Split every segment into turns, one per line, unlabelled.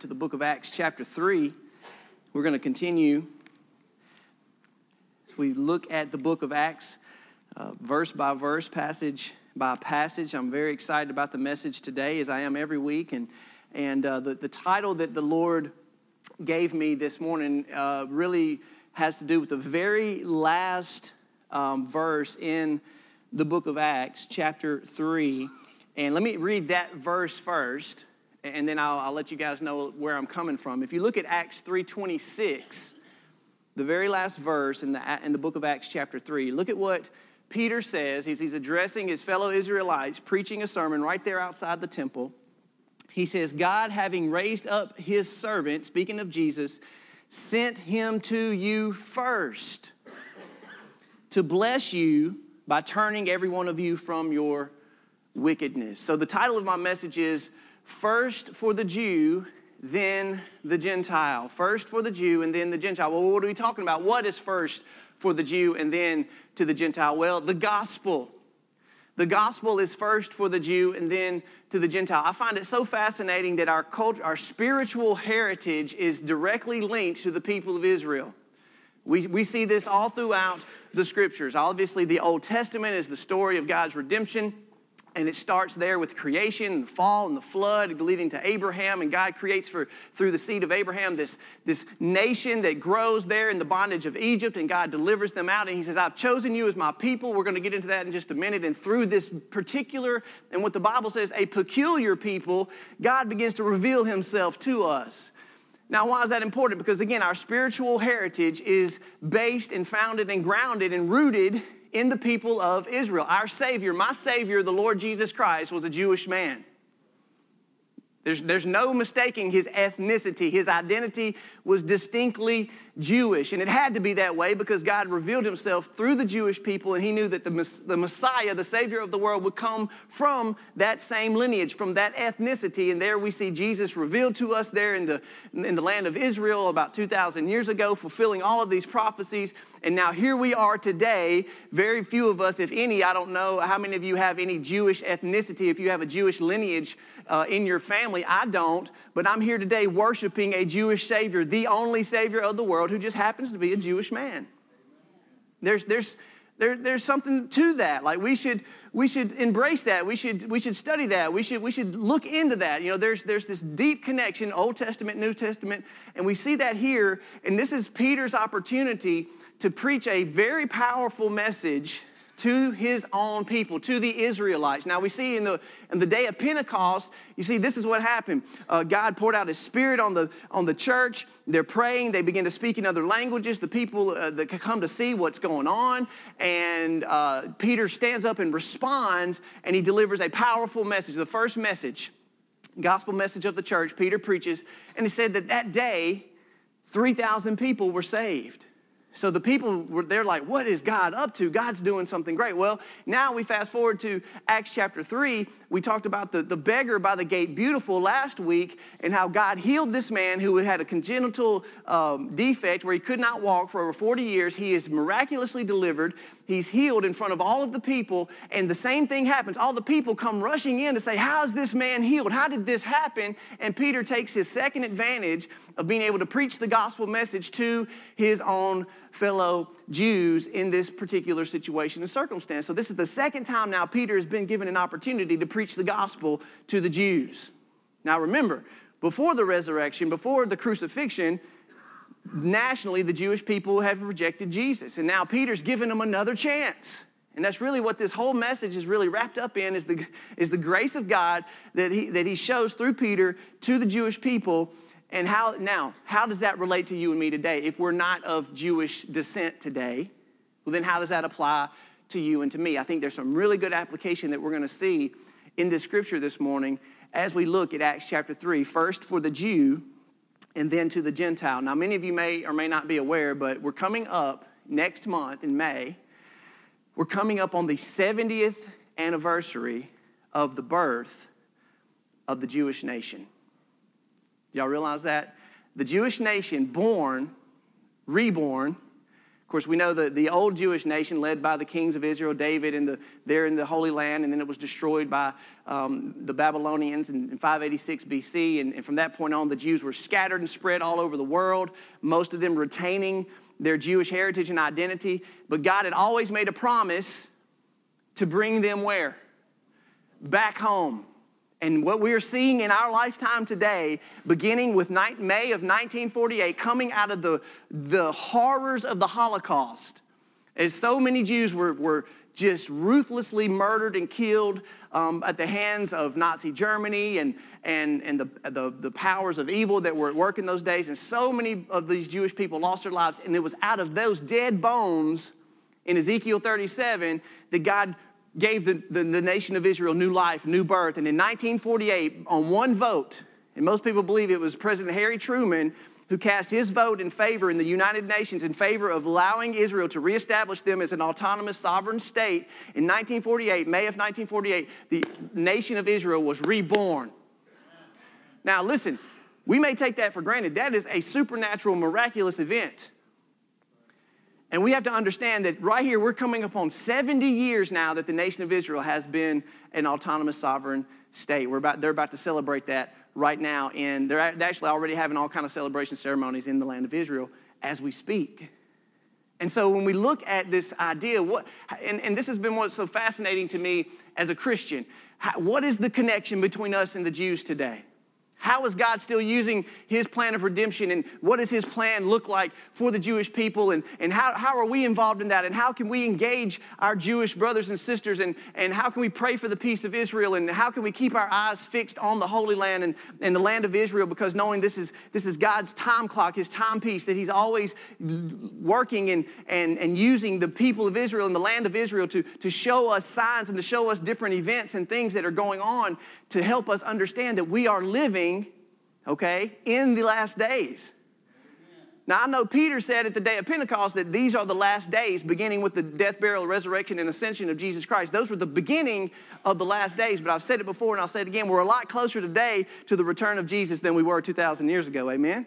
to the book of Acts, chapter 3. We're going to continue as we look at the book of Acts, uh, verse by verse, passage by passage. I'm very excited about the message today, as I am every week. And, and uh, the, the title that the Lord gave me this morning uh, really has to do with the very last um, verse in the book of Acts, chapter 3. And let me read that verse first and then I'll, I'll, let you guys know where I'm coming from. If you look at Acts 3.26, the very last verse in the, in the book of Acts chapter 3, look at what Peter says. He's, he's addressing his fellow Israelites, preaching a sermon right there outside the temple. He says, God, having raised up his servant, speaking of Jesus, sent him to you first to bless you by turning every one of you from your wickedness. So the title of my message is first for the Jew, then the Gentile. First for the Jew, and then the Gentile. Well, what are we talking about? What is first for the Jew and then to the Gentile? Well, the gospel. The gospel is first for the Jew and then to the Gentile. I find it so fascinating that our culture, our spiritual heritage is directly linked to the people of Israel. We, we see this all throughout the scriptures. Obviously, the Old Testament is the story of God's redemption. And it starts there with creation and the fall and the flood leading to Abraham. And God creates for, through the seed of Abraham this, this nation that grows there in the bondage of Egypt. And God delivers them out. And He says, I've chosen you as my people. We're going to get into that in just a minute. And through this particular, and what the Bible says, a peculiar people, God begins to reveal Himself to us. Now, why is that important? Because again, our spiritual heritage is based and founded and grounded and rooted in the people of Israel. Our Savior, my Savior, the Lord Jesus Christ, was a Jewish man. There's, there's no mistaking his ethnicity. His identity was distinctly Jewish. And it had to be that way because God revealed himself through the Jewish people, and he knew that the, the Messiah, the Savior of the world, would come from that same lineage, from that ethnicity. And there we see Jesus revealed to us there in the, in the land of Israel about 2,000 years ago, fulfilling all of these prophecies. And now here we are today. Very few of us, if any, I don't know how many of you have any Jewish ethnicity, if you have a Jewish lineage uh, in your family. I don't, but I'm here today worshiping a Jewish Savior, the only Savior of the world who just happens to be a Jewish man. There's, there's, there, there's something to that. Like we should, we should embrace that. We should, we should study that. We should, we should look into that. You know, there's, there's this deep connection, Old Testament, New Testament, and we see that here. And this is Peter's opportunity to preach a very powerful message to his own people, to the Israelites. Now we see in the, in the day of Pentecost, you see, this is what happened. Uh, God poured out his spirit on the, on the church. They're praying. They begin to speak in other languages. The people uh, that come to see what's going on. And uh, Peter stands up and responds, and he delivers a powerful message. The first message, gospel message of the church, Peter preaches. And he said that that day, 3,000 people were saved. So the people were they're like, what is God up to? God's doing something great. Well, now we fast forward to Acts chapter 3. We talked about the, the beggar by the gate beautiful last week and how God healed this man who had a congenital um, defect where he could not walk for over 40 years. He is miraculously delivered. He's healed in front of all of the people, and the same thing happens. All the people come rushing in to say, How is this man healed? How did this happen? And Peter takes his second advantage of being able to preach the gospel message to his own fellow Jews in this particular situation and circumstance. So, this is the second time now Peter has been given an opportunity to preach the gospel to the Jews. Now, remember, before the resurrection, before the crucifixion, nationally, the Jewish people have rejected Jesus. And now Peter's given them another chance. And that's really what this whole message is really wrapped up in is the, is the grace of God that he, that he shows through Peter to the Jewish people. And how now, how does that relate to you and me today? If we're not of Jewish descent today, well, then how does that apply to you and to me? I think there's some really good application that we're going to see in this scripture this morning as we look at Acts chapter 3. First, for the Jew, and then to the Gentile. Now, many of you may or may not be aware, but we're coming up next month in May. We're coming up on the 70th anniversary of the birth of the Jewish nation. Y'all realize that? The Jewish nation, born, reborn, Of course, we know that the old Jewish nation, led by the kings of Israel, David, and the, there in the Holy Land, and then it was destroyed by um, the Babylonians in, in 586 BC. And, and from that point on, the Jews were scattered and spread all over the world, most of them retaining their Jewish heritage and identity. But God had always made a promise to bring them where? Back home. And what we are seeing in our lifetime today, beginning with May of 1948, coming out of the, the horrors of the Holocaust, as so many Jews were, were just ruthlessly murdered and killed um, at the hands of Nazi Germany and, and, and the, the, the powers of evil that were at work in those days. And so many of these Jewish people lost their lives. And it was out of those dead bones in Ezekiel 37 that God gave the, the, the, nation of Israel new life, new birth. And in 1948, on one vote, and most people believe it was President Harry Truman who cast his vote in favor in the United Nations in favor of allowing Israel to reestablish them as an autonomous sovereign state. In 1948, May of 1948, the nation of Israel was reborn. Now, listen, we may take that for granted. That is a supernatural, miraculous event. And we have to understand that right here, we're coming upon 70 years now that the nation of Israel has been an autonomous sovereign state. We're about, they're about to celebrate that right now, and they're actually already having all kind of celebration ceremonies in the land of Israel as we speak. And so when we look at this idea, what, and, and this has been what's so fascinating to me as a Christian, how, what is the connection between us and the Jews today? How is God still using his plan of redemption? And what does his plan look like for the Jewish people? And, and how, how are we involved in that? And how can we engage our Jewish brothers and sisters? And, and how can we pray for the peace of Israel? And how can we keep our eyes fixed on the Holy Land and, and the land of Israel? Because knowing this is, this is God's time clock, his timepiece, that he's always working and, and, and using the people of Israel and the land of Israel to, to show us signs and to show us different events and things that are going on to help us understand that we are living, okay, in the last days. Now, I know Peter said at the day of Pentecost that these are the last days, beginning with the death, burial, resurrection, and ascension of Jesus Christ. Those were the beginning of the last days, but I've said it before and I'll say it again. We're a lot closer today to the return of Jesus than we were 2,000 years ago. Amen? Amen.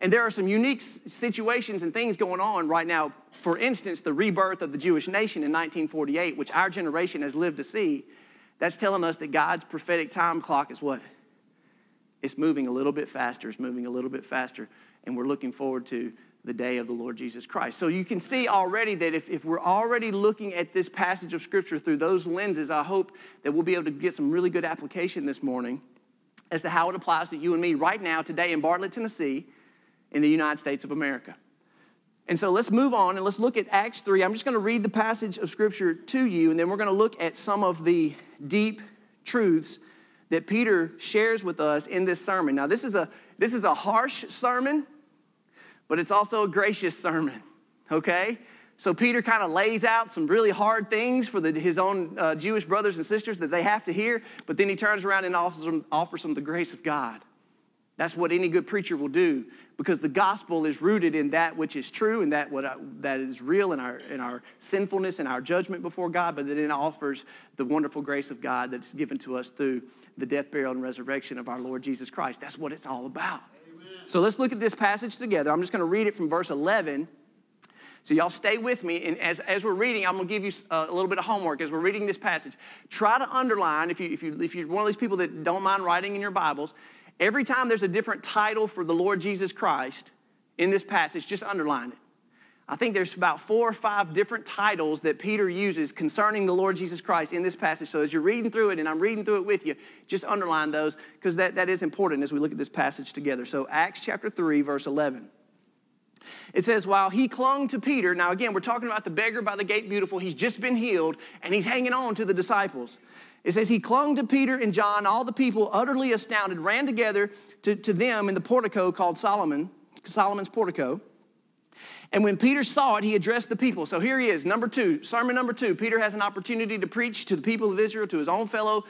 And there are some unique situations and things going on right now. For instance, the rebirth of the Jewish nation in 1948, which our generation has lived to see. That's telling us that God's prophetic time clock is what? It's moving a little bit faster, it's moving a little bit faster, and we're looking forward to the day of the Lord Jesus Christ. So you can see already that if, if we're already looking at this passage of Scripture through those lenses, I hope that we'll be able to get some really good application this morning as to how it applies to you and me right now, today in Bartlett, Tennessee, in the United States of America. And so let's move on and let's look at Acts 3. I'm just going to read the passage of Scripture to you, and then we're going to look at some of the deep truths that Peter shares with us in this sermon. Now, this is a, this is a harsh sermon, but it's also a gracious sermon, okay? So Peter kind of lays out some really hard things for the, his own uh, Jewish brothers and sisters that they have to hear, but then he turns around and offers them, offers them the grace of God. That's what any good preacher will do because the gospel is rooted in that which is true and that, what, uh, that is real in our, in our sinfulness and our judgment before God, but then it offers the wonderful grace of God that's given to us through the death, burial, and resurrection of our Lord Jesus Christ. That's what it's all about. Amen. So let's look at this passage together. I'm just going to read it from verse 11. So, y'all stay with me. And as, as we're reading, I'm going to give you a, a little bit of homework as we're reading this passage. Try to underline, if, you, if, you, if you're one of these people that don't mind writing in your Bibles, Every time there's a different title for the Lord Jesus Christ in this passage, just underline it. I think there's about four or five different titles that Peter uses concerning the Lord Jesus Christ in this passage. So as you're reading through it, and I'm reading through it with you, just underline those because that, that is important as we look at this passage together. So, Acts chapter 3, verse 11. It says, while he clung to Peter, now again, we're talking about the beggar by the gate beautiful. He's just been healed and he's hanging on to the disciples. It says, He clung to Peter and John. All the people, utterly astounded, ran together to, to them in the portico called Solomon, Solomon's portico. And when Peter saw it, he addressed the people. So here he is, number two, sermon number two. Peter has an opportunity to preach to the people of Israel, to his own fellow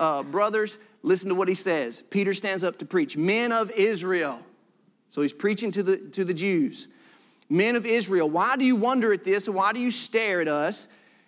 uh, brothers. Listen to what he says. Peter stands up to preach. Men of Israel. So he's preaching to the, to the Jews. Men of Israel, why do you wonder at this and why do you stare at us?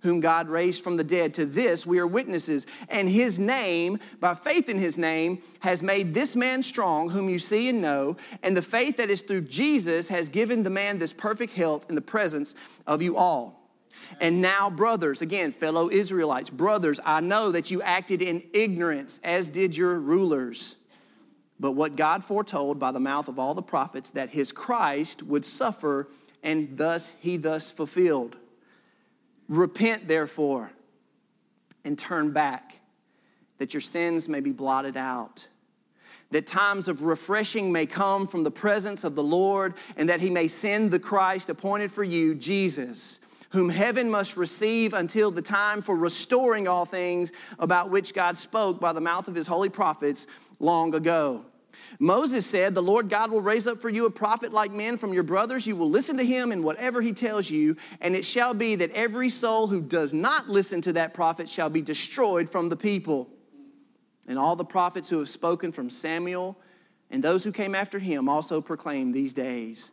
whom God raised from the dead. To this we are witnesses. And his name, by faith in his name, has made this man strong, whom you see and know. And the faith that is through Jesus has given the man this perfect health in the presence of you all. And now, brothers, again, fellow Israelites, brothers, I know that you acted in ignorance, as did your rulers. But what God foretold by the mouth of all the prophets, that his Christ would suffer, and thus he thus fulfilled. Repent, therefore, and turn back, that your sins may be blotted out that times of refreshing may come from the presence of the Lord, and that he may send the Christ appointed for you, Jesus, whom heaven must receive until the time for restoring all things about which God spoke by the mouth of his holy prophets long ago. Moses said, The Lord God will raise up for you a prophet like men from your brothers. You will listen to him in whatever he tells you, and it shall be that every soul who does not listen to that prophet shall be destroyed from the people. And all the prophets who have spoken from Samuel and those who came after him also proclaim these days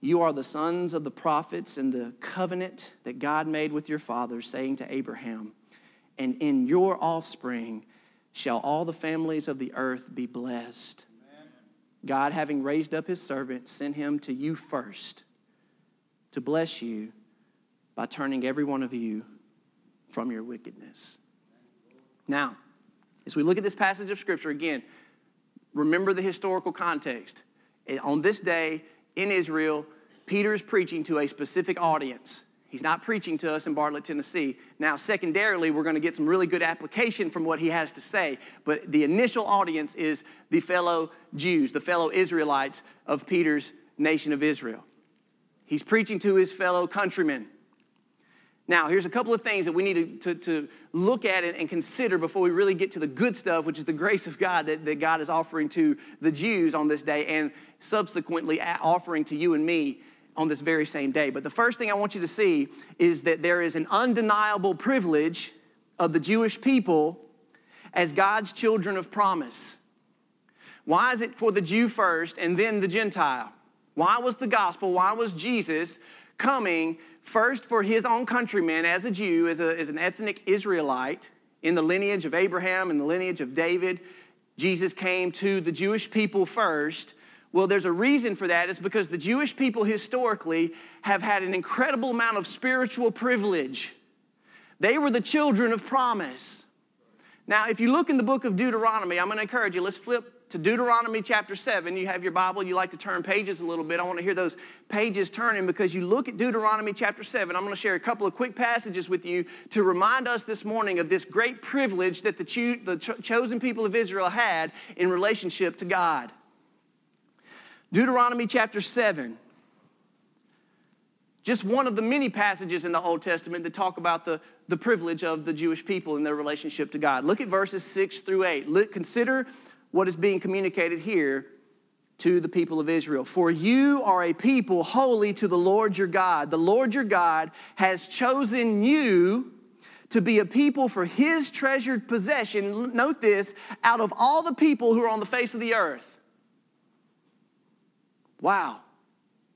you are the sons of the prophets and the covenant that God made with your fathers, saying to Abraham, And in your offspring shall all the families of the earth be blessed. Amen. God, having raised up his servant, sent him to you first to bless you by turning every one of you from your wickedness. Now, as we look at this passage of Scripture again, remember the historical context. On this day, in Israel, Peter is preaching to a specific audience. He's not preaching to us in Bartlett, Tennessee. Now, secondarily, we're going to get some really good application from what he has to say, but the initial audience is the fellow Jews, the fellow Israelites of Peter's nation of Israel. He's preaching to his fellow countrymen. Now, here's a couple of things that we need to, to, to look at and consider before we really get to the good stuff, which is the grace of God that, that God is offering to the Jews on this day and subsequently offering to you and me on this very same day. But the first thing I want you to see is that there is an undeniable privilege of the Jewish people as God's children of promise. Why is it for the Jew first and then the Gentile? Why was the gospel, why was Jesus coming first for his own countrymen as a Jew, as, a, as an ethnic Israelite in the lineage of Abraham and the lineage of David. Jesus came to the Jewish people first. Well, there's a reason for that. It's because the Jewish people historically have had an incredible amount of spiritual privilege. They were the children of promise. Now, if you look in the book of Deuteronomy, I'm going to encourage you, let's flip to Deuteronomy chapter 7. You have your Bible, you like to turn pages a little bit. I want to hear those pages turning because you look at Deuteronomy chapter 7. I'm going to share a couple of quick passages with you to remind us this morning of this great privilege that the, cho- the cho- chosen people of Israel had in relationship to God. Deuteronomy chapter 7. Just one of the many passages in the Old Testament that talk about the, the privilege of the Jewish people in their relationship to God. Look at verses 6 through 8. Look, consider what is being communicated here to the people of Israel. For you are a people holy to the Lord your God. The Lord your God has chosen you to be a people for his treasured possession. Note this out of all the people who are on the face of the earth. Wow.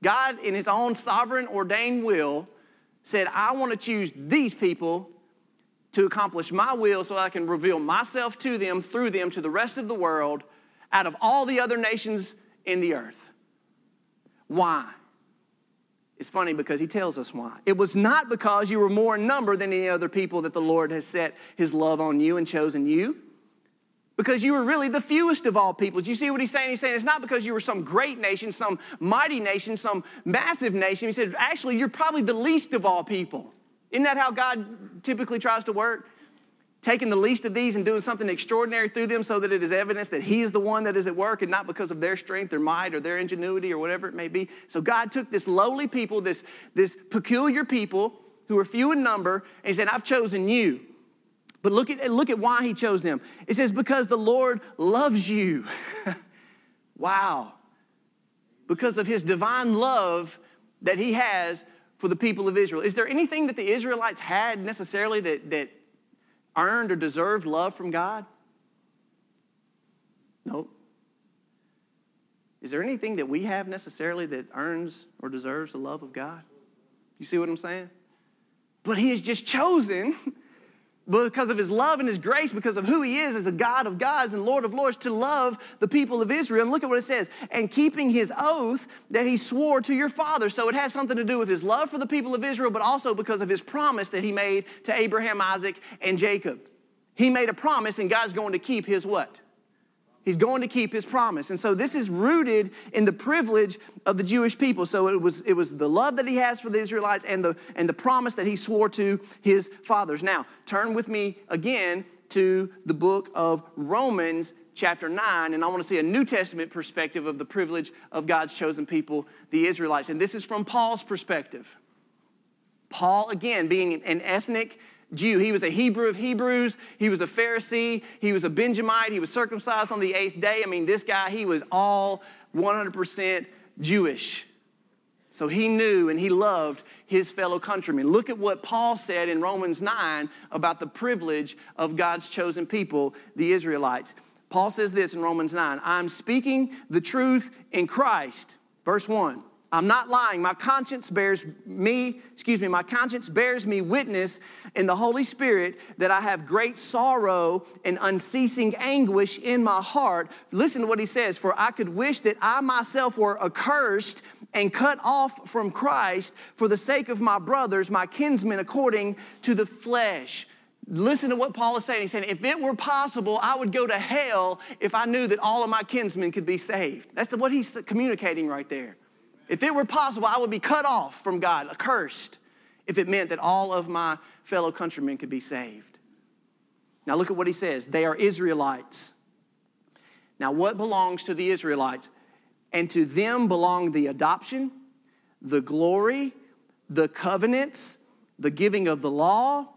God, in his own sovereign ordained will, said, I want to choose these people to accomplish my will so I can reveal myself to them, through them, to the rest of the world, out of all the other nations in the earth. Why? It's funny because he tells us why. It was not because you were more in number than any other people that the Lord has set his love on you and chosen you. Because you were really the fewest of all people. Do you see what he's saying? He's saying it's not because you were some great nation, some mighty nation, some massive nation. He said, actually, you're probably the least of all people. Isn't that how God typically tries to work? Taking the least of these and doing something extraordinary through them so that it is evidence that He is the one that is at work and not because of their strength, or might, or their ingenuity, or whatever it may be. So God took this lowly people, this, this peculiar people who are few in number, and He said, I've chosen you. But look at, look at why He chose them. It says, Because the Lord loves you. wow. Because of His divine love that He has for the people of Israel. Is there anything that the Israelites had necessarily that, that earned or deserved love from God? Nope. Is there anything that we have necessarily that earns or deserves the love of God? You see what I'm saying? But He has just chosen because of his love and his grace, because of who he is as a God of gods and Lord of lords, to love the people of Israel. And look at what it says and keeping his oath that he swore to your father. So it has something to do with his love for the people of Israel, but also because of his promise that he made to Abraham, Isaac, and Jacob. He made a promise, and God's going to keep his what? He's going to keep his promise. And so this is rooted in the privilege of the Jewish people. So it was, it was the love that he has for the Israelites and the, and the promise that he swore to his fathers. Now, turn with me again to the book of Romans, chapter 9, and I want to see a New Testament perspective of the privilege of God's chosen people, the Israelites. And this is from Paul's perspective. Paul, again, being an ethnic Jew. He was a Hebrew of Hebrews. He was a Pharisee. He was a Benjamite. He was circumcised on the eighth day. I mean, this guy, he was all 100% Jewish. So he knew and he loved his fellow countrymen. Look at what Paul said in Romans 9 about the privilege of God's chosen people, the Israelites. Paul says this in Romans 9 I'm speaking the truth in Christ. Verse 1 I'm not lying. My conscience bears me, excuse me, my conscience bears me witness in the Holy Spirit that I have great sorrow and unceasing anguish in my heart. Listen to what he says For I could wish that I myself were accursed and cut off from Christ for the sake of my brothers, my kinsmen, according to the flesh. Listen to what Paul is saying. He's saying, if it were possible, I would go to hell if I knew that all of my kinsmen could be saved. That's what he's communicating right there. If it were possible, I would be cut off from God, accursed, if it meant that all of my fellow countrymen could be saved. Now, look at what he says they are Israelites. Now, what belongs to the Israelites? And to them belong the adoption, the glory, the covenants, the giving of the law,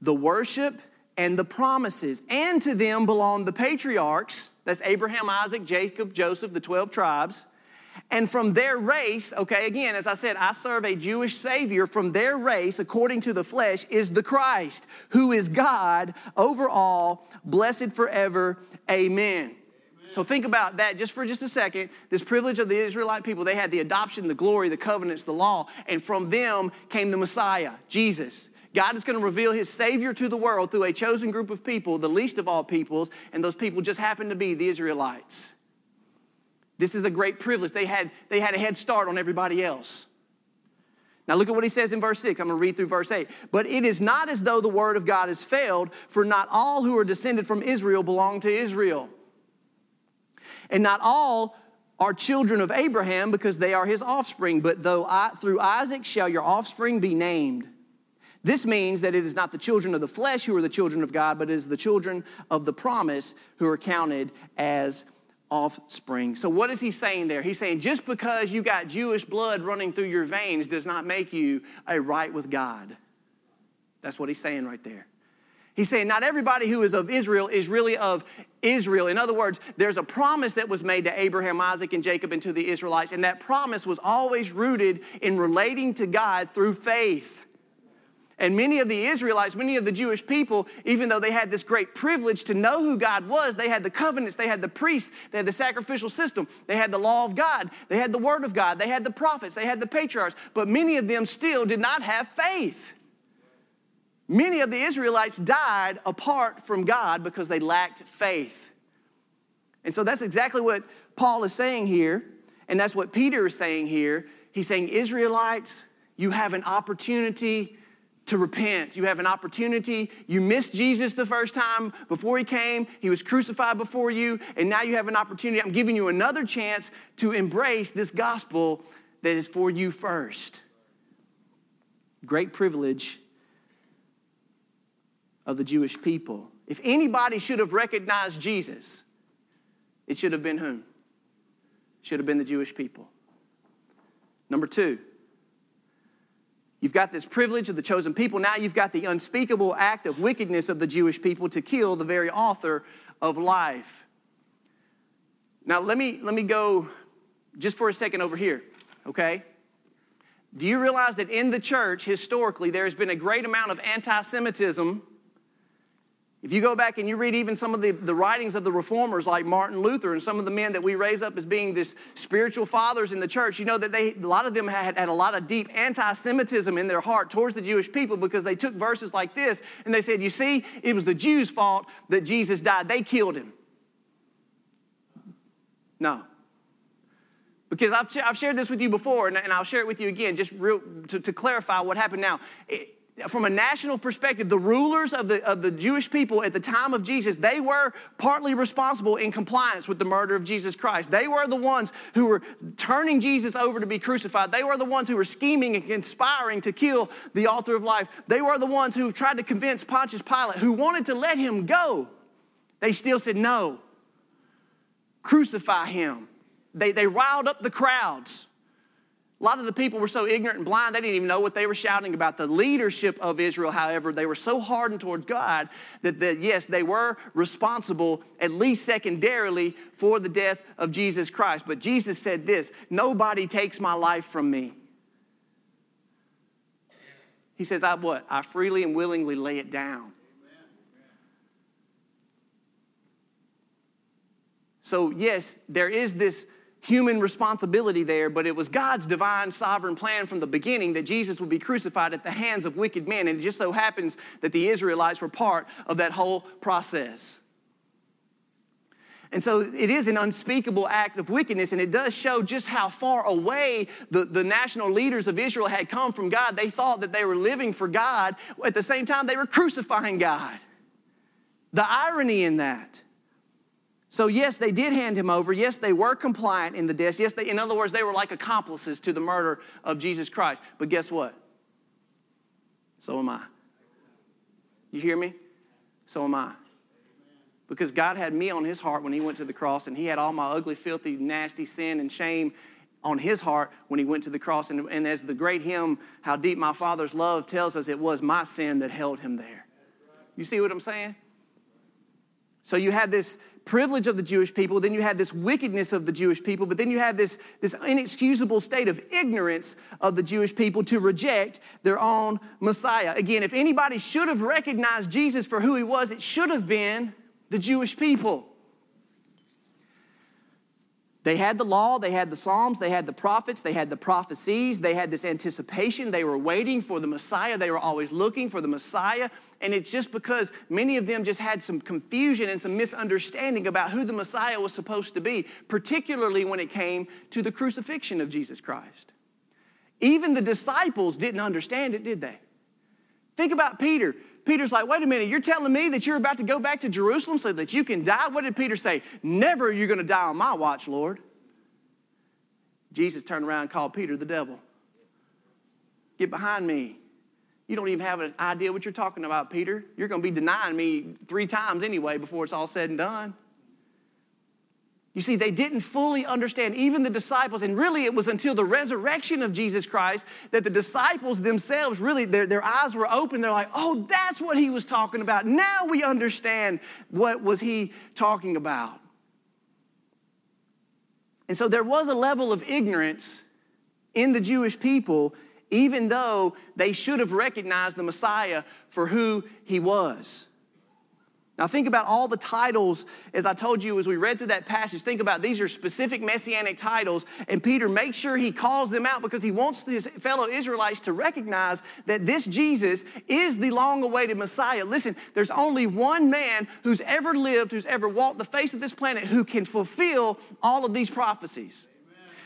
the worship, and the promises. And to them belong the patriarchs that's Abraham, Isaac, Jacob, Joseph, the 12 tribes and from their race, okay, again, as I said, I serve a Jewish Savior. From their race, according to the flesh, is the Christ, who is God over all, blessed forever. Amen. So think about that just for just a second. This privilege of the Israelite people, they had the adoption, the glory, the covenants, the law, and from them came the Messiah, Jesus. God is going to reveal his Savior to the world through a chosen group of people, the least of all peoples, and those people just happen to be the Israelites. This is a great privilege. They had, they had a head start on everybody else. Now, look at what he says in verse 6. I'm going to read through verse 8. But it is not as though the word of God has failed, for not all who are descended from Israel belong to Israel. And not all are children of Abraham because they are his offspring, but though I, through Isaac shall your offspring be named. This means that it is not the children of the flesh who are the children of God, but it is the children of the promise who are counted as offspring. So, what is he saying there? He's saying just because you got Jewish blood running through your veins does not make you a right with God. That's what he's saying right there. He's saying not everybody who is of Israel is really of Israel. In other words, there's a promise that was made to Abraham, Isaac, and Jacob and to the Israelites, and that promise was always rooted in relating to God through faith. And many of the Israelites, many of the Jewish people, even though they had this great privilege to know who God was, they had the covenants, they had the priests, they had the sacrificial system, they had the law of God, they had the word of God, they had the prophets, they had the patriarchs, but many of them still did not have faith. Many of the Israelites died apart from God because they lacked faith. And so that's exactly what Paul is saying here, and that's what Peter is saying here. He's saying, Israelites, you have an opportunity to repent. You have an opportunity. You missed Jesus the first time before he came, he was crucified before you, and now you have an opportunity. I'm giving you another chance to embrace this gospel that is for you first. Great privilege of the Jewish people. If anybody should have recognized Jesus, it should have been whom? Should have been the Jewish people. Number two, You've got this privilege of the chosen people. Now you've got the unspeakable act of wickedness of the Jewish people to kill the very author of life. Now, let me, let me go just for a second over here, okay? Do you realize that in the church, historically, there has been a great amount of anti Semitism If you go back and you read even some of the, the writings of the reformers like Martin Luther and some of the men that we raise up as being this spiritual fathers in the church, you know that they, a lot of them had, had a lot of deep anti Semitism in their heart towards the Jewish people because they took verses like this and they said, You see, it was the Jews' fault that Jesus died. They killed him. No. Because I've, I've shared this with you before and, and I'll share it with you again just real, to, to clarify what happened now. It, from a national perspective, the rulers of the, of the Jewish people at the time of Jesus, they were partly responsible in compliance with the murder of Jesus Christ. They were the ones who were turning Jesus over to be crucified. They were the ones who were scheming and conspiring to kill the author of life. They were the ones who tried to convince Pontius Pilate, who wanted to let him go. They still said, No, crucify him. They, they riled up the crowds. A lot of the people were so ignorant and blind, they didn't even know what they were shouting about. The leadership of Israel, however, they were so hardened toward God that, the, yes, they were responsible, at least secondarily, for the death of Jesus Christ. But Jesus said this Nobody takes my life from me. He says, I what? I freely and willingly lay it down. So, yes, there is this human responsibility there, but it was God's divine sovereign plan from the beginning that Jesus would be crucified at the hands of wicked men. And it just so happens that the Israelites were part of that whole process. And so it is an unspeakable act of wickedness, and it does show just how far away the, the national leaders of Israel had come from God. They thought that they were living for God. At the same time, they were crucifying God. The irony in that. So, yes, they did hand him over. Yes, they were compliant in the death. Yes, they, in other words, they were like accomplices to the murder of Jesus Christ. But guess what? So am I. You hear me? So am I. Because God had me on his heart when he went to the cross, and he had all my ugly, filthy, nasty sin and shame on his heart when he went to the cross. And, and as the great hymn, How Deep My Father's Love, tells us, it was my sin that held him there. You see what I'm saying? So you had this privilege of the Jewish people, then you had this wickedness of the Jewish people, but then you had this, this inexcusable state of ignorance of the Jewish people to reject their own Messiah. Again, if anybody should have recognized Jesus for who he was, it should have been the Jewish people. They had the law, they had the Psalms, they had the prophets, they had the prophecies, they had this anticipation. They were waiting for the Messiah, they were always looking for the Messiah. And it's just because many of them just had some confusion and some misunderstanding about who the Messiah was supposed to be, particularly when it came to the crucifixion of Jesus Christ. Even the disciples didn't understand it, did they? Think about Peter. Peter's like, wait a minute, you're telling me that you're about to go back to Jerusalem so that you can die? What did Peter say? Never you're going to die on my watch, Lord. Jesus turned around and called Peter the devil. Get behind me. You don't even have an idea what you're talking about, Peter. You're going to be denying me three times anyway before it's all said and done. You see, they didn't fully understand, even the disciples, and really it was until the resurrection of Jesus Christ that the disciples themselves really, their, their eyes were open. They're like, oh, that's what he was talking about. Now we understand what was he talking about. And so there was a level of ignorance in the Jewish people, even though they should have recognized the Messiah for who he was. Now, think about all the titles, as I told you as we read through that passage. Think about these are specific messianic titles, and Peter makes sure he calls them out because he wants his fellow Israelites to recognize that this Jesus is the long awaited Messiah. Listen, there's only one man who's ever lived, who's ever walked the face of this planet, who can fulfill all of these prophecies.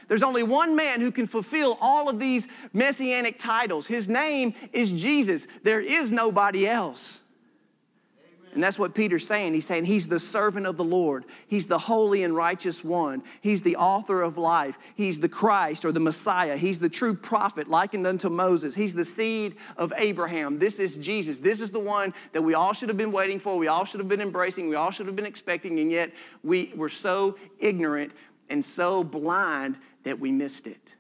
There's only one man who can fulfill all of these messianic titles. His name is Jesus. There is nobody else. And that's what Peter's saying. He's saying he's the servant of the Lord. He's the holy and righteous one. He's the author of life. He's the Christ or the Messiah. He's the true prophet likened unto Moses. He's the seed of Abraham. This is Jesus. This is the one that we all should have been waiting for. We all should have been embracing. We all should have been expecting. And yet we were so ignorant and so blind that we missed it.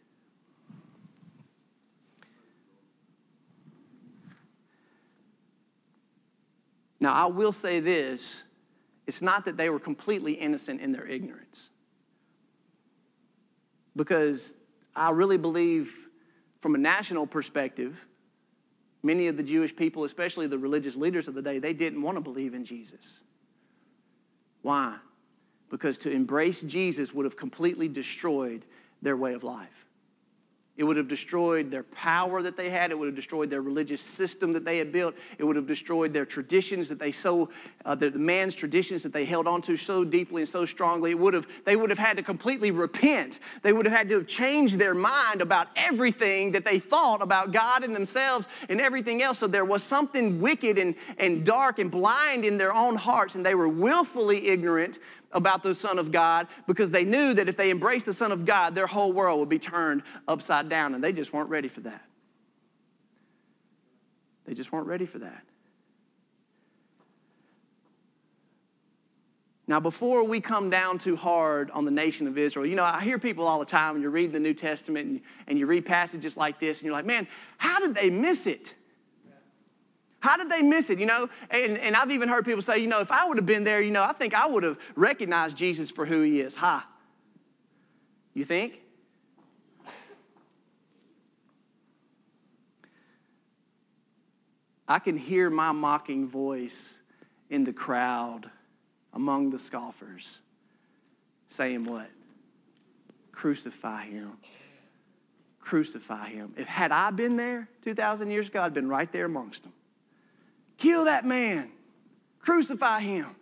Now, I will say this it's not that they were completely innocent in their ignorance. Because I really believe, from a national perspective, Many of the Jewish people, especially the religious leaders of the day, they didn't want to believe in Jesus. Why? Because to embrace Jesus would have completely destroyed their way of life. It would have destroyed their power that they had. It would have destroyed their religious system that they had built. It would have destroyed their traditions that they so, uh, the, the man's traditions that they held onto so deeply and so strongly. It would have, they would have had to completely repent. They would have had to have changed their mind about everything that they thought about God and themselves and everything else. So there was something wicked and, and dark and blind in their own hearts, and they were willfully ignorant about the Son of God because they knew that if they embraced the Son of God, their whole world would be turned upside down, and they just weren't ready for that. They just weren't ready for that. Now, before we come down too hard on the nation of Israel, you know, I hear people all the time when you're reading the New Testament and you, and you read passages like this, and you're like, man, how did they miss it? How did they miss it? You know, and, and I've even heard people say, you know, if I would have been there, you know, I think I would have recognized Jesus for who he is. Ha. You think? I can hear my mocking voice in the crowd among the scoffers saying what? Crucify him. Crucify him. If had I been there 2,000 years ago, I'd been right there amongst them. Kill that man, crucify him.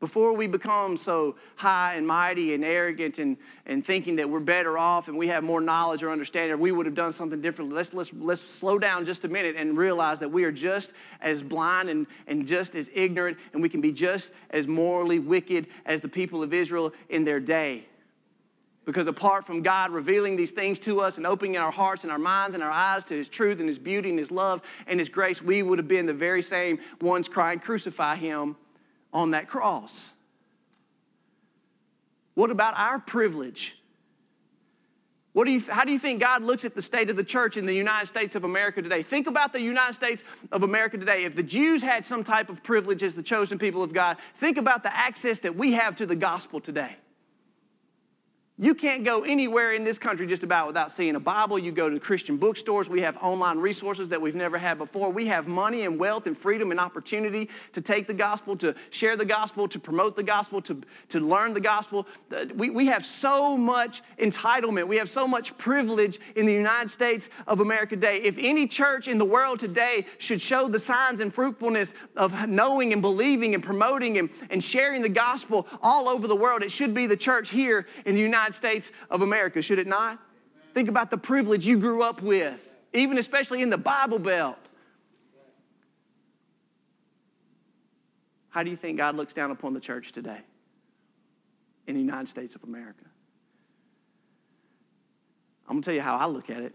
Before we become so high and mighty and arrogant and, and thinking that we're better off and we have more knowledge or understanding, or we would have done something differently, let's, let's, let's slow down just a minute and realize that we are just as blind and, and just as ignorant, and we can be just as morally wicked as the people of Israel in their day. Because apart from God revealing these things to us and opening our hearts and our minds and our eyes to His truth and His beauty and His love and His grace, we would have been the very same ones crying, Crucify Him on that cross. What about our privilege? What do you, how do you think God looks at the state of the church in the United States of America today? Think about the United States of America today. If the Jews had some type of privilege as the chosen people of God, think about the access that we have to the gospel today. You can't go anywhere in this country just about without seeing a Bible. You go to Christian bookstores. We have online resources that we've never had before. We have money and wealth and freedom and opportunity to take the gospel, to share the gospel, to promote the gospel, to, to learn the gospel. Uh, we, we have so much entitlement. We have so much privilege in the United States of America today. If any church in the world today should show the signs and fruitfulness of knowing and believing and promoting and, and sharing the gospel all over the world, it should be the church here in the United United States of America, should it not? Think about the privilege you grew up with, even especially in the Bible Belt. How do you think God looks down upon the church today in the United States of America? I'm going to tell you how I look at it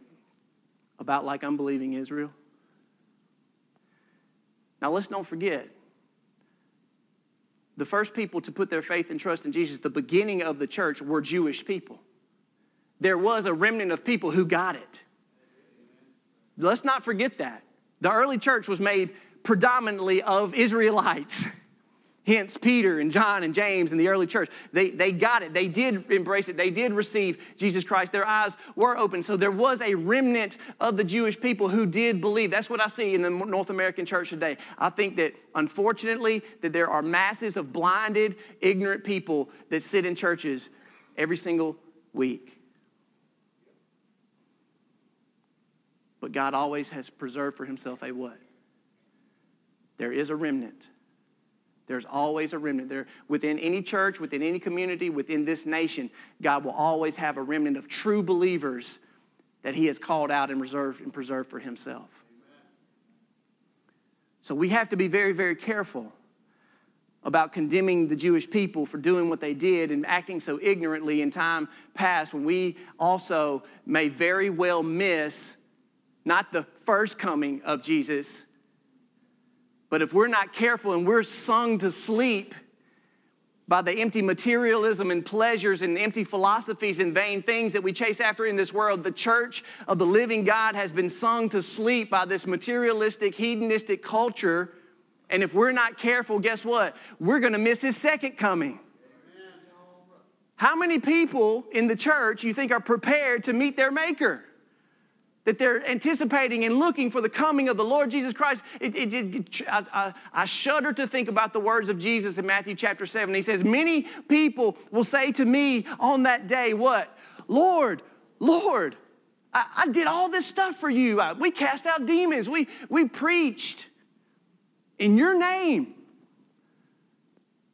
about like unbelieving Israel. Now, let's don't forget the first people to put their faith and trust in Jesus, the beginning of the church, were Jewish people. There was a remnant of people who got it. Let's not forget that. The early church was made predominantly of Israelites. Hence, Peter and John and James and the early church, they, they got it. They did embrace it. They did receive Jesus Christ. Their eyes were open. So there was a remnant of the Jewish people who did believe. That's what I see in the North American church today. I think that, unfortunately, that there are masses of blinded, ignorant people that sit in churches every single week. But God always has preserved for himself a what? There is a remnant there's always a remnant. There, within any church, within any community, within this nation, God will always have a remnant of true believers that He has called out and reserved and preserved for Himself. So we have to be very, very careful about condemning the Jewish people for doing what they did and acting so ignorantly in time past when we also may very well miss not the first coming of Jesus, but if we're not careful and we're sung to sleep by the empty materialism and pleasures and empty philosophies and vain things that we chase after in this world, the church of the living God has been sung to sleep by this materialistic, hedonistic culture. And if we're not careful, guess what? We're going to miss his second coming. How many people in the church you think are prepared to meet their maker? That they're anticipating and looking for the coming of the Lord Jesus Christ. It, it, it, I, I, shudder to think about the words of Jesus in Matthew chapter 7. He says, Many people will say to me on that day, What? Lord, Lord, I, I did all this stuff for you. I, we cast out demons, we, we preached in your name.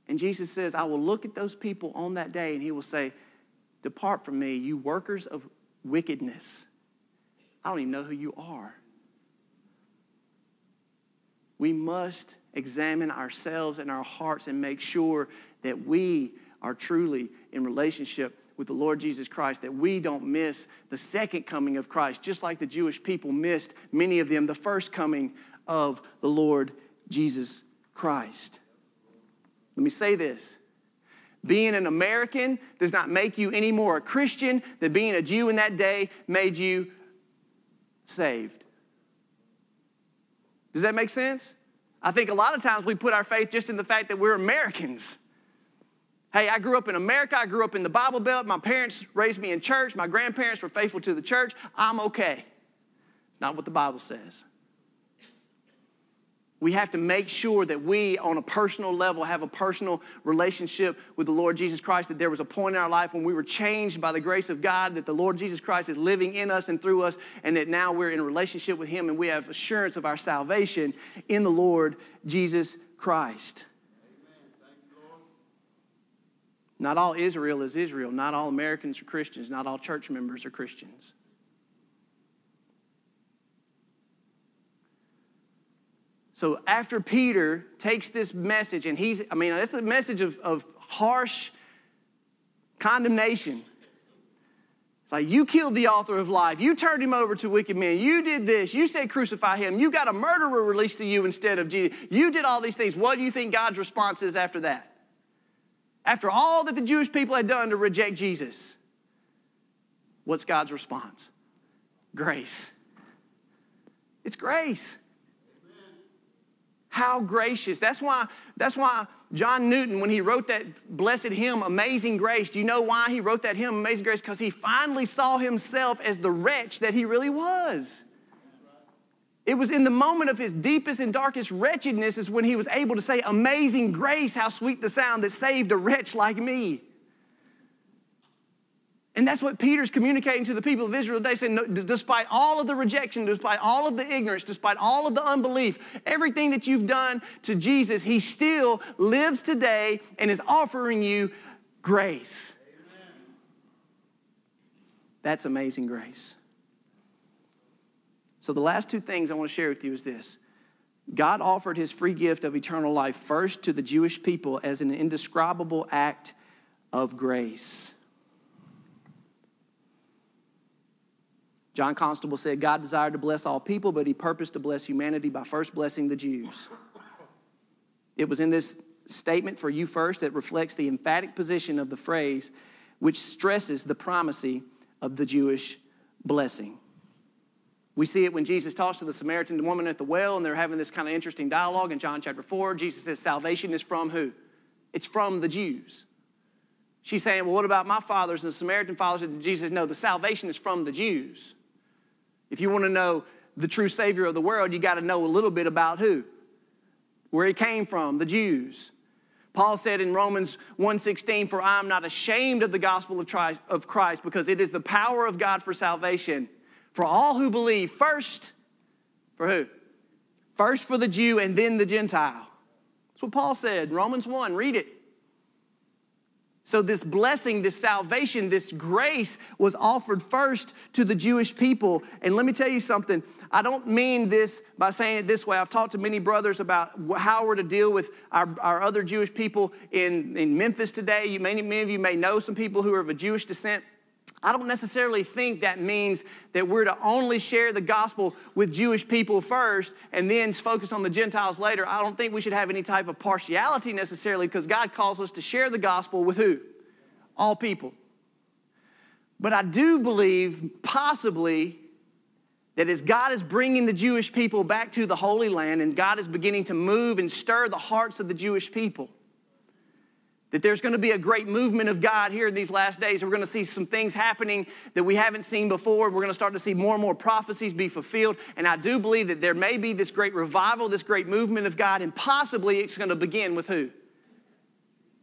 And Jesus says, I will look at those people on that day and he will say, Depart from me, you workers of wickedness. I don't even know who you are. We must examine ourselves and our hearts and make sure that we are truly in relationship with the Lord Jesus Christ, that we don't miss the second coming of Christ, just like the Jewish people missed, many of them, the first coming of the Lord Jesus Christ. Let me say this being an American does not make you any more a Christian than being a Jew in that day made you saved. Does that make sense? I think a lot of times we put our faith just in the fact that we're Americans. Hey, I grew up in America. I grew up in the Bible Belt. My parents raised me in church. My grandparents were faithful to the church. I'm okay. It's not what the Bible says. We have to make sure that we, on a personal level, have a personal relationship with the Lord Jesus Christ. That there was a point in our life when we were changed by the grace of God, that the Lord Jesus Christ is living in us and through us, and that now we're in relationship with Him and we have assurance of our salvation in the Lord Jesus Christ. Not all Israel is Israel. Not all Americans are Christians. Not all church members are Christians. So after Peter takes this message, and he's, I mean, that's a message of, of harsh condemnation. It's like, you killed the author of life. You turned him over to wicked men. You did this. You said crucify him. You got a murderer released to you instead of Jesus. You did all these things. What do you think God's response is after that? After all that the Jewish people had done to reject Jesus, what's God's response? Grace. It's grace. How gracious. That's why, that's why John Newton, when he wrote that blessed hymn, Amazing Grace, do you know why he wrote that hymn, Amazing Grace? Because he finally saw himself as the wretch that he really was. It was in the moment of his deepest and darkest wretchedness is when he was able to say, Amazing grace, how sweet the sound that saved a wretch like me. And that's what Peter's communicating to the people of Israel today, saying, no, despite all of the rejection, despite all of the ignorance, despite all of the unbelief, everything that you've done to Jesus, he still lives today and is offering you grace. Amen. That's amazing grace. So, the last two things I want to share with you is this God offered his free gift of eternal life first to the Jewish people as an indescribable act of grace. John Constable said, God desired to bless all people, but he purposed to bless humanity by first blessing the Jews. It was in this statement for you first that reflects the emphatic position of the phrase, which stresses the primacy of the Jewish blessing. We see it when Jesus talks to the Samaritan woman at the well, and they're having this kind of interesting dialogue in John chapter 4. Jesus says, Salvation is from who? It's from the Jews. She's saying, Well, what about my fathers and the Samaritan fathers? And Jesus says, No, the salvation is from the Jews. If you want to know the true Savior of the world, you got to know a little bit about who? Where he came from, the Jews. Paul said in Romans 1:16, "For I am not ashamed of the gospel of Christ, because it is the power of God for salvation for all who believe, first for who? First for the Jew and then the Gentile." That's what Paul said, in Romans 1, read it. So, this blessing, this salvation, this grace was offered first to the Jewish people. And let me tell you something. I don't mean this by saying it this way. I've talked to many brothers about how we're to deal with our, our other Jewish people in, in Memphis today. You, many, many of you may know some people who are of a Jewish descent. I don't necessarily think that means that we're to only share the gospel with Jewish people first and then focus on the Gentiles later. I don't think we should have any type of partiality necessarily because God calls us to share the gospel with who? All people. But I do believe, possibly, that as God is bringing the Jewish people back to the Holy Land and God is beginning to move and stir the hearts of the Jewish people, That there's going to be a great movement of God here in these last days. We're going to see some things happening that we haven't seen before. We're going to start to see more and more prophecies be fulfilled. And I do believe that there may be this great revival, this great movement of God, and possibly it's going to begin with who?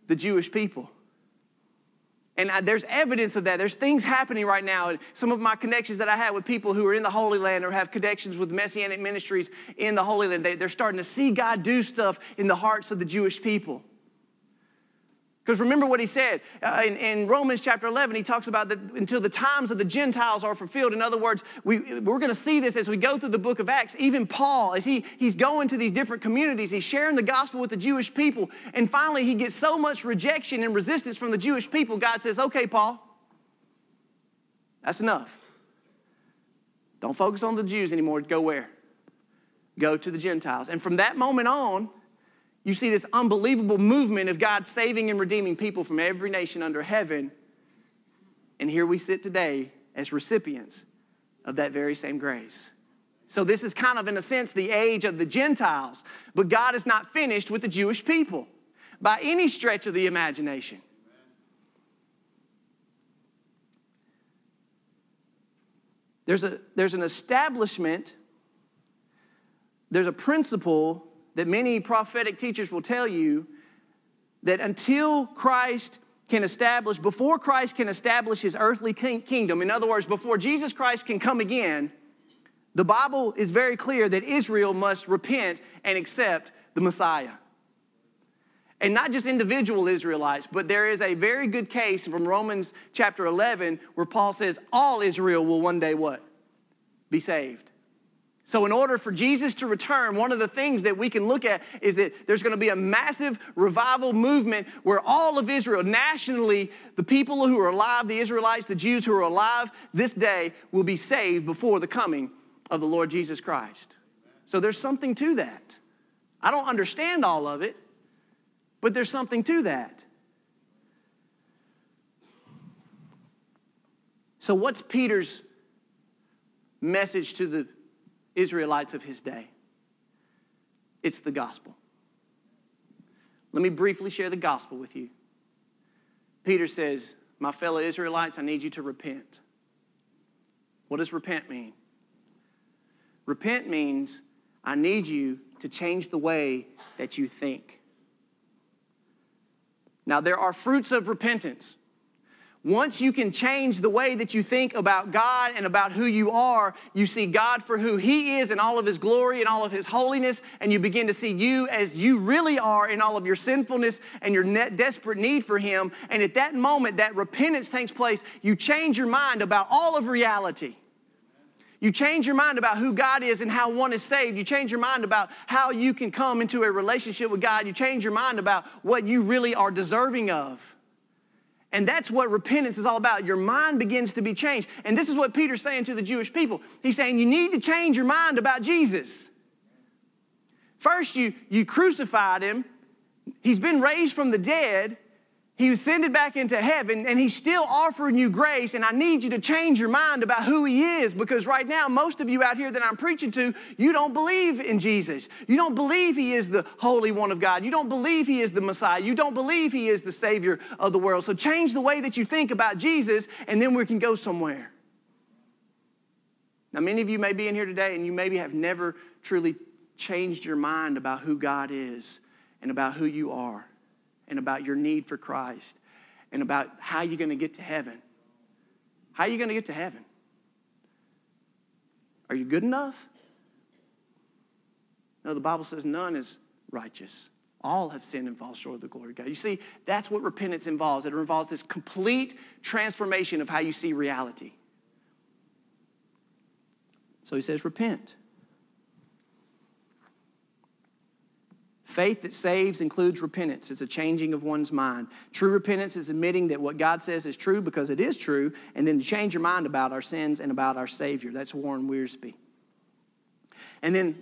The Jewish people. And I, there's evidence of that. There's things happening right now. Some of my connections that I have with people who are in the Holy Land or have connections with Messianic ministries in the Holy Land, they, they're starting to see God do stuff in the hearts of the Jewish people. Because remember what he said uh, in, in, Romans chapter 11, he talks about that until the times of the Gentiles are fulfilled. In other words, we, we're going to see this as we go through the book of Acts. Even Paul, as he, he's going to these different communities, he's sharing the gospel with the Jewish people. And finally, he gets so much rejection and resistance from the Jewish people, God says, Okay, Paul, that's enough. Don't focus on the Jews anymore. Go where? Go to the Gentiles. And from that moment on, you see this unbelievable movement of God saving and redeeming people from every nation under heaven. And here we sit today as recipients of that very same grace. So, this is kind of, in a sense, the age of the Gentiles. But God is not finished with the Jewish people by any stretch of the imagination. There's, a, there's an establishment, there's a principle that many prophetic teachers will tell you that until Christ can establish, before Christ can establish his earthly kingdom, in other words, before Jesus Christ can come again, the Bible is very clear that Israel must repent and accept the Messiah. And not just individual Israelites, but there is a very good case from Romans chapter 11 where Paul says all Israel will one day what? Be saved. So, in order for Jesus to return, one of the things that we can look at is that there's going to be a massive revival movement where all of Israel, nationally, the people who are alive, the Israelites, the Jews who are alive this day, will be saved before the coming of the Lord Jesus Christ. So, there's something to that. I don't understand all of it, but there's something to that. So, what's Peter's message to the Israelites of his day. It's the gospel. Let me briefly share the gospel with you. Peter says, My fellow Israelites, I need you to repent. What does repent mean? Repent means I need you to change the way that you think. Now, there are fruits of repentance. Once you can change the way that you think about God and about who you are, you see God for who He is in all of His glory and all of His holiness, and you begin to see you as you really are in all of your sinfulness and your desperate need for Him. And at that moment, that repentance takes place. You change your mind about all of reality. You change your mind about who God is and how one is saved. You change your mind about how you can come into a relationship with God. You change your mind about what you really are deserving of. And that's what repentance is all about. Your mind begins to be changed. And this is what Peter's saying to the Jewish people. He's saying, You need to change your mind about Jesus. First, you, you crucified him, he's been raised from the dead, he was ascended back into heaven and he's still offering you grace. And I need you to change your mind about who he is because right now, most of you out here that I'm preaching to, you don't believe in Jesus. You don't believe he is the Holy One of God. You don't believe he is the Messiah. You don't believe he is the Savior of the world. So change the way that you think about Jesus and then we can go somewhere. Now, many of you may be in here today and you maybe have never truly changed your mind about who God is and about who you are and about your need for Christ and about how you're going to get to heaven. How are you going to get to heaven? Are you good enough? No, the Bible says none is righteous. All have sinned and fall short of the glory of God. You see, that's what repentance involves. It involves this complete transformation of how you see reality. So he says, repent. Faith that saves includes repentance. It's a changing of one's mind. True repentance is admitting that what God says is true because it is true, and then to change your mind about our sins and about our Savior. That's Warren Wiersbe. And then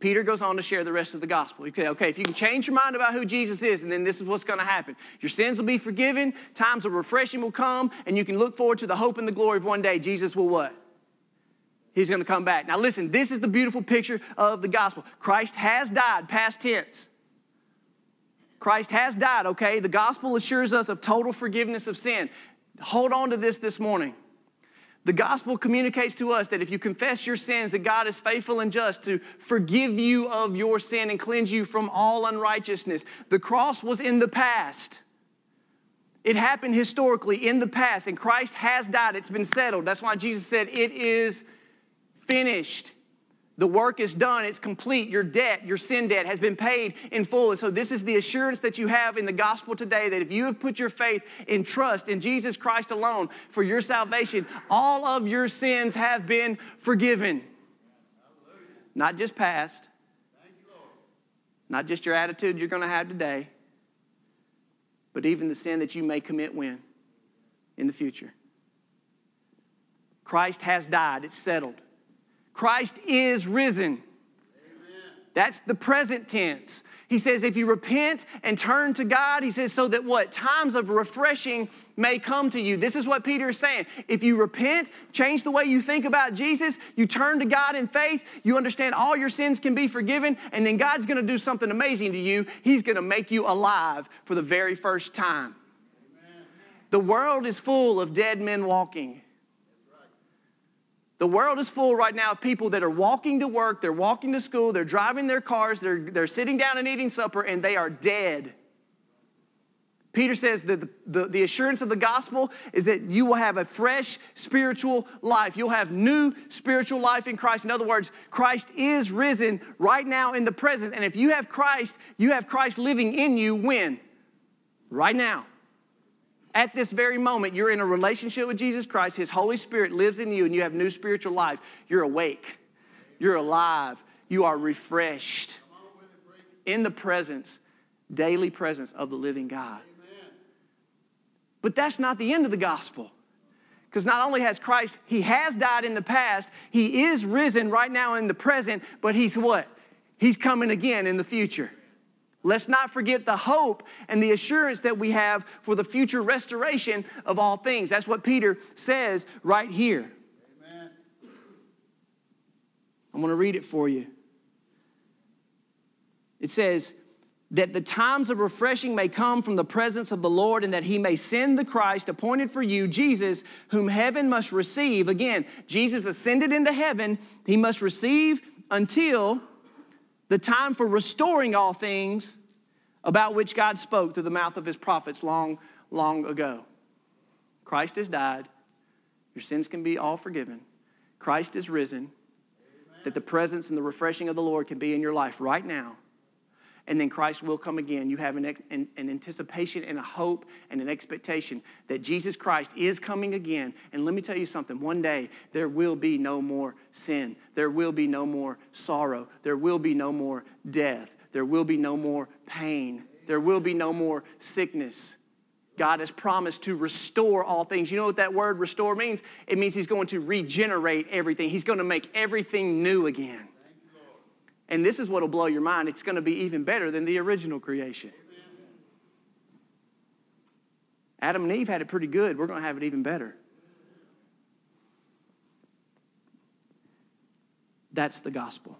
Peter goes on to share the rest of the gospel. He said, okay, if you can change your mind about who Jesus is, and then this is what's going to happen. Your sins will be forgiven, times of refreshing will come, and you can look forward to the hope and the glory of one day. Jesus will what? He's going to come back. Now, listen, this is the beautiful picture of the gospel. Christ has died, past tense. Christ has died, okay? The gospel assures us of total forgiveness of sin. Hold on to this this morning. The gospel communicates to us that if you confess your sins, that God is faithful and just to forgive you of your sin and cleanse you from all unrighteousness. The cross was in the past. It happened historically in the past, and Christ has died. It's been settled. That's why Jesus said, It is finished. The work is done, it's complete. Your debt, your sin debt, has been paid in full. And so, this is the assurance that you have in the gospel today that if you have put your faith in trust in Jesus Christ alone for your salvation, all of your sins have been forgiven. Not just past, not just your attitude you're going to have today, but even the sin that you may commit when? In the future. Christ has died, it's settled. Christ is risen. That's the present tense. He says, if you repent and turn to God, he says, so that what? Times of refreshing may come to you. This is what Peter is saying. If you repent, change the way you think about Jesus, you turn to God in faith, you understand all your sins can be forgiven, and then God's gonna do something amazing to you. He's gonna make you alive for the very first time. Amen. The world is full of dead men walking. The world is full right now of people that are walking to work, they're walking to school, they're driving their cars, they're, they're sitting down and eating supper, and they are dead. Peter says that the, the, the, assurance of the gospel is that you will have a fresh spiritual life. You'll have new spiritual life in Christ. In other words, Christ is risen right now in the present. And if you have Christ, you have Christ living in you when? Right now. At this very moment, you're in a relationship with Jesus Christ. His Holy Spirit lives in you, and you have new spiritual life. You're awake, you're alive, you are refreshed in the presence, daily presence of the living God. But that's not the end of the gospel. Because not only has Christ, he has died in the past, he is risen right now in the present, but he's what? He's coming again in the future. Let's not forget the hope and the assurance that we have for the future restoration of all things. That's what Peter says right here. Amen. I'm going to read it for you. It says, that the times of refreshing may come from the presence of the Lord, and that he may send the Christ appointed for you, Jesus, whom heaven must receive. Again, Jesus ascended into heaven, he must receive until the time for restoring all things about which God spoke through the mouth of his prophets long, long ago. Christ has died. Your sins can be all forgiven. Christ is risen. Amen. That the presence and the refreshing of the Lord can be in your life right now. And then Christ will come again. You have an, an, an, anticipation and a hope and an expectation that Jesus Christ is coming again. And let me tell you something one day there will be no more sin, there will be no more sorrow, there will be no more death, there will be no more pain, there will be no more sickness. God has promised to restore all things. You know what that word restore means? It means He's going to regenerate everything, He's going to make everything new again. And this is what will blow your mind. It's going to be even better than the original creation. Adam and Eve had it pretty good. We're going to have it even better. That's the gospel.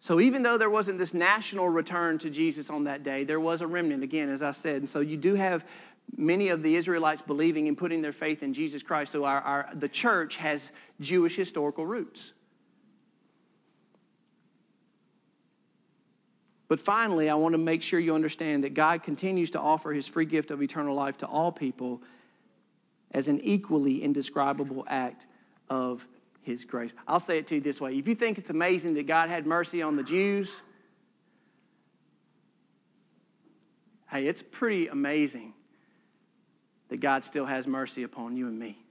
So, even though there wasn't this national return to Jesus on that day, there was a remnant, again, as I said. And so, you do have many of the Israelites believing and putting their faith in Jesus Christ. So, our, our, the church has Jewish historical roots. But finally, I want to make sure you understand that God continues to offer his free gift of eternal life to all people as an equally indescribable act of his grace. I'll say it to you this way if you think it's amazing that God had mercy on the Jews, hey, it's pretty amazing that God still has mercy upon you and me.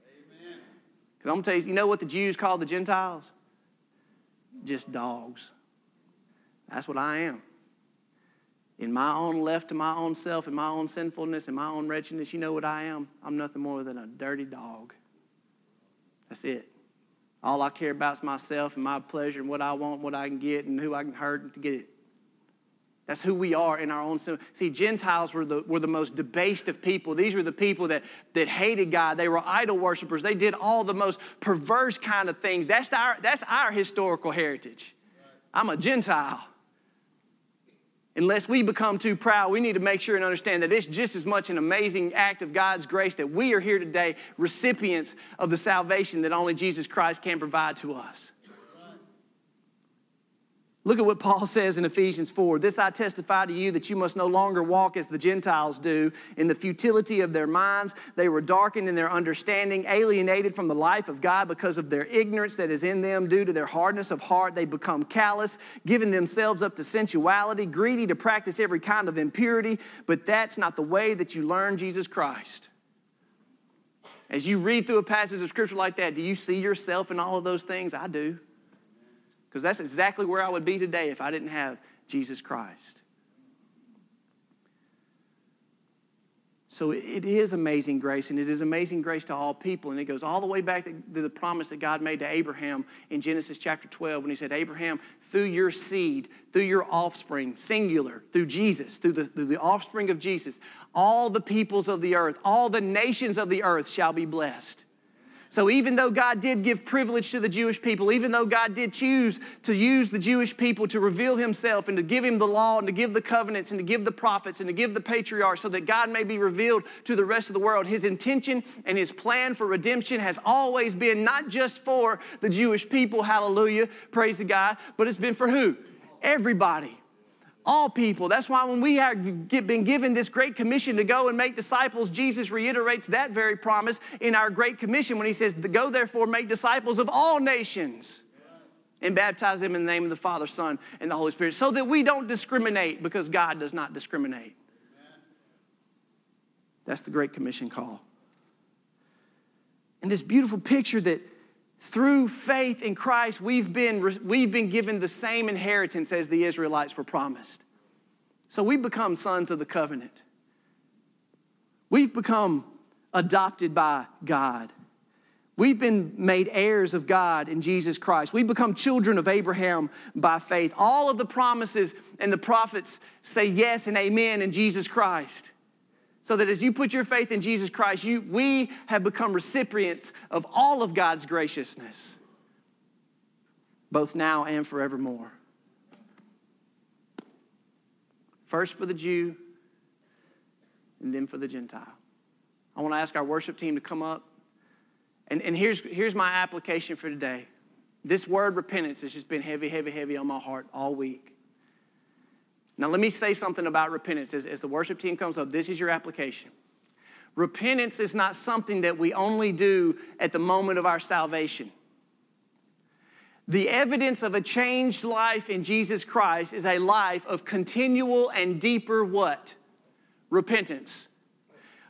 Because I'm going to tell you, you know what the Jews call the Gentiles? Just dogs. That's what I am in my own left to my own self, in my own sinfulness, in my own wretchedness, you know what I am? I'm nothing more than a dirty dog. That's it. All I care about is myself and my pleasure and what I want, what I can get, and who I can hurt to get it. That's who we are in our own sin. See, Gentiles were the, were the most debased of people. These were the people that, that hated God. They were idol worshippers. They did all the most perverse kind of things. That's our, that's our historical heritage. I'm a Gentile. Unless we become too proud, we need to make sure and understand that it's just as much an amazing act of God's grace that we are here today, recipients of the salvation that only Jesus Christ can provide to us. Look at what Paul says in Ephesians 4. This I testify to you that you must no longer walk as the Gentiles do in the futility of their minds. They were darkened in their understanding, alienated from the life of God because of their ignorance that is in them due to their hardness of heart. They become callous, giving themselves up to sensuality, greedy to practice every kind of impurity. But that's not the way that you learn Jesus Christ. As you read through a passage of scripture like that, do you see yourself in all of those things? I do because that's exactly where I would be today if I didn't have Jesus Christ. So it is amazing grace, and it is amazing grace to all people. And it goes all the way back to the promise that God made to Abraham in Genesis chapter 12 when he said, Abraham, through your seed, through your offspring, singular, through Jesus, through the, through the offspring of Jesus, all the peoples of the earth, all the nations of the earth shall be blessed. So, even though God did give privilege to the Jewish people, even though God did choose to use the Jewish people to reveal Himself and to give Him the law and to give the covenants and to give the prophets and to give the patriarchs so that God may be revealed to the rest of the world, His intention and His plan for redemption has always been not just for the Jewish people, hallelujah, praise the God, but it's been for who? Everybody all people. That's why when we have been given this great commission to go and make disciples, Jesus reiterates that very promise in our great commission when he says, Go therefore, make disciples of all nations and baptize them in the name of the Father, Son, and the Holy Spirit, so that we don't discriminate because God does not discriminate. That's the Great Commission call. And this beautiful picture that through faith in Christ, we've been, we've been given the same inheritance as the Israelites were promised. So we become sons of the covenant. We've become adopted by God. We've been made heirs of God in Jesus Christ. We've become children of Abraham by faith. All of the promises and the prophets say yes and amen in Jesus Christ so that as you put your faith in Jesus Christ, you, we have become recipients of all of God's graciousness, both now and forevermore. First for the Jew, and then for the Gentile. I want to ask our worship team to come up. And, and here's, here's my application for today. This word repentance has just been heavy, heavy, heavy on my heart all week. Now, let me say something about repentance as, as the worship team comes up. This is your application. Repentance is not something that we only do at the moment of our salvation. The evidence of a changed life in Jesus Christ is a life of continual and deeper what? Repentance.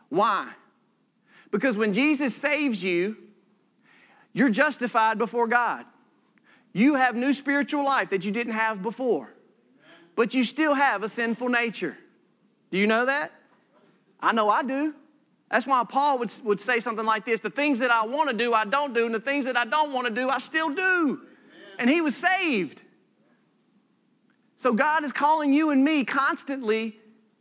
Why? Because when Jesus saves you, you're justified before God. You have new spiritual life that you didn't have before but you still have a sinful nature. Do you know that? I know I do. That's why Paul would, would say something like this The things that I want to do, I don't do, and the things that I don't want to do, I still do. And he was saved. So God is calling you and me constantly,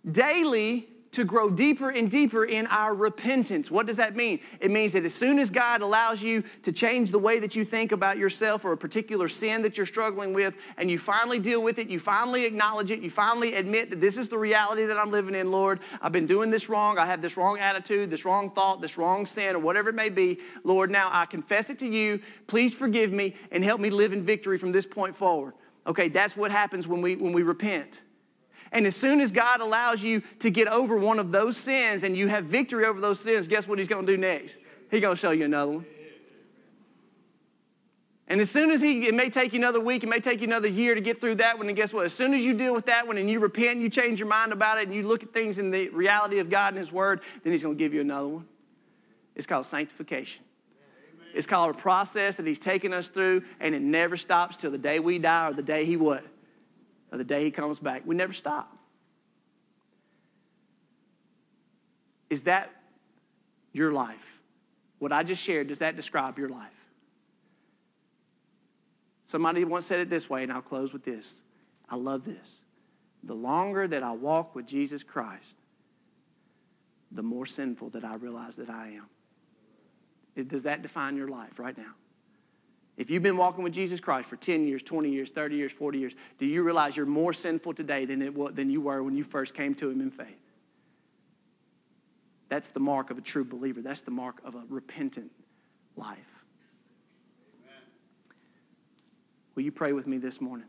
daily, to grow deeper and deeper in our repentance. What does that mean? It means that as soon as God allows you to change the way that you think about yourself or a particular sin that you're struggling with, and you finally deal with it, you finally acknowledge it, you finally admit that this is the reality that I'm living in, Lord. I've been doing this wrong. I have this wrong attitude, this wrong thought, this wrong sin, or whatever it may be. Lord, now I confess it to you. Please forgive me and help me live in victory from this point forward. Okay, that's what happens when we when we repent. And as soon as God allows you to get over one of those sins and you have victory over those sins, guess what He's going to do next? He's going to show you another one. And as soon as he, it may take you another week, it may take you another year to get through that one. And guess what? As soon as you deal with that one and you repent, you change your mind about it, and you look at things in the reality of God and His Word, then He's going to give you another one. It's called sanctification. Amen. It's called a process that He's taken us through, and it never stops till the day we die or the day He what? Or the day he comes back. We never stop. Is that your life? What I just shared, does that describe your life? Somebody once said it this way, and I'll close with this. I love this. The longer that I walk with Jesus Christ, the more sinful that I realize that I am. Does that define your life right now? If you've been walking with Jesus Christ for 10 years, 20 years, 30 years, 40 years, do you realize you're more sinful today than, it, than you were when you first came to Him in faith? That's the mark of a true believer. That's the mark of a repentant life. Amen. Will you pray with me this morning?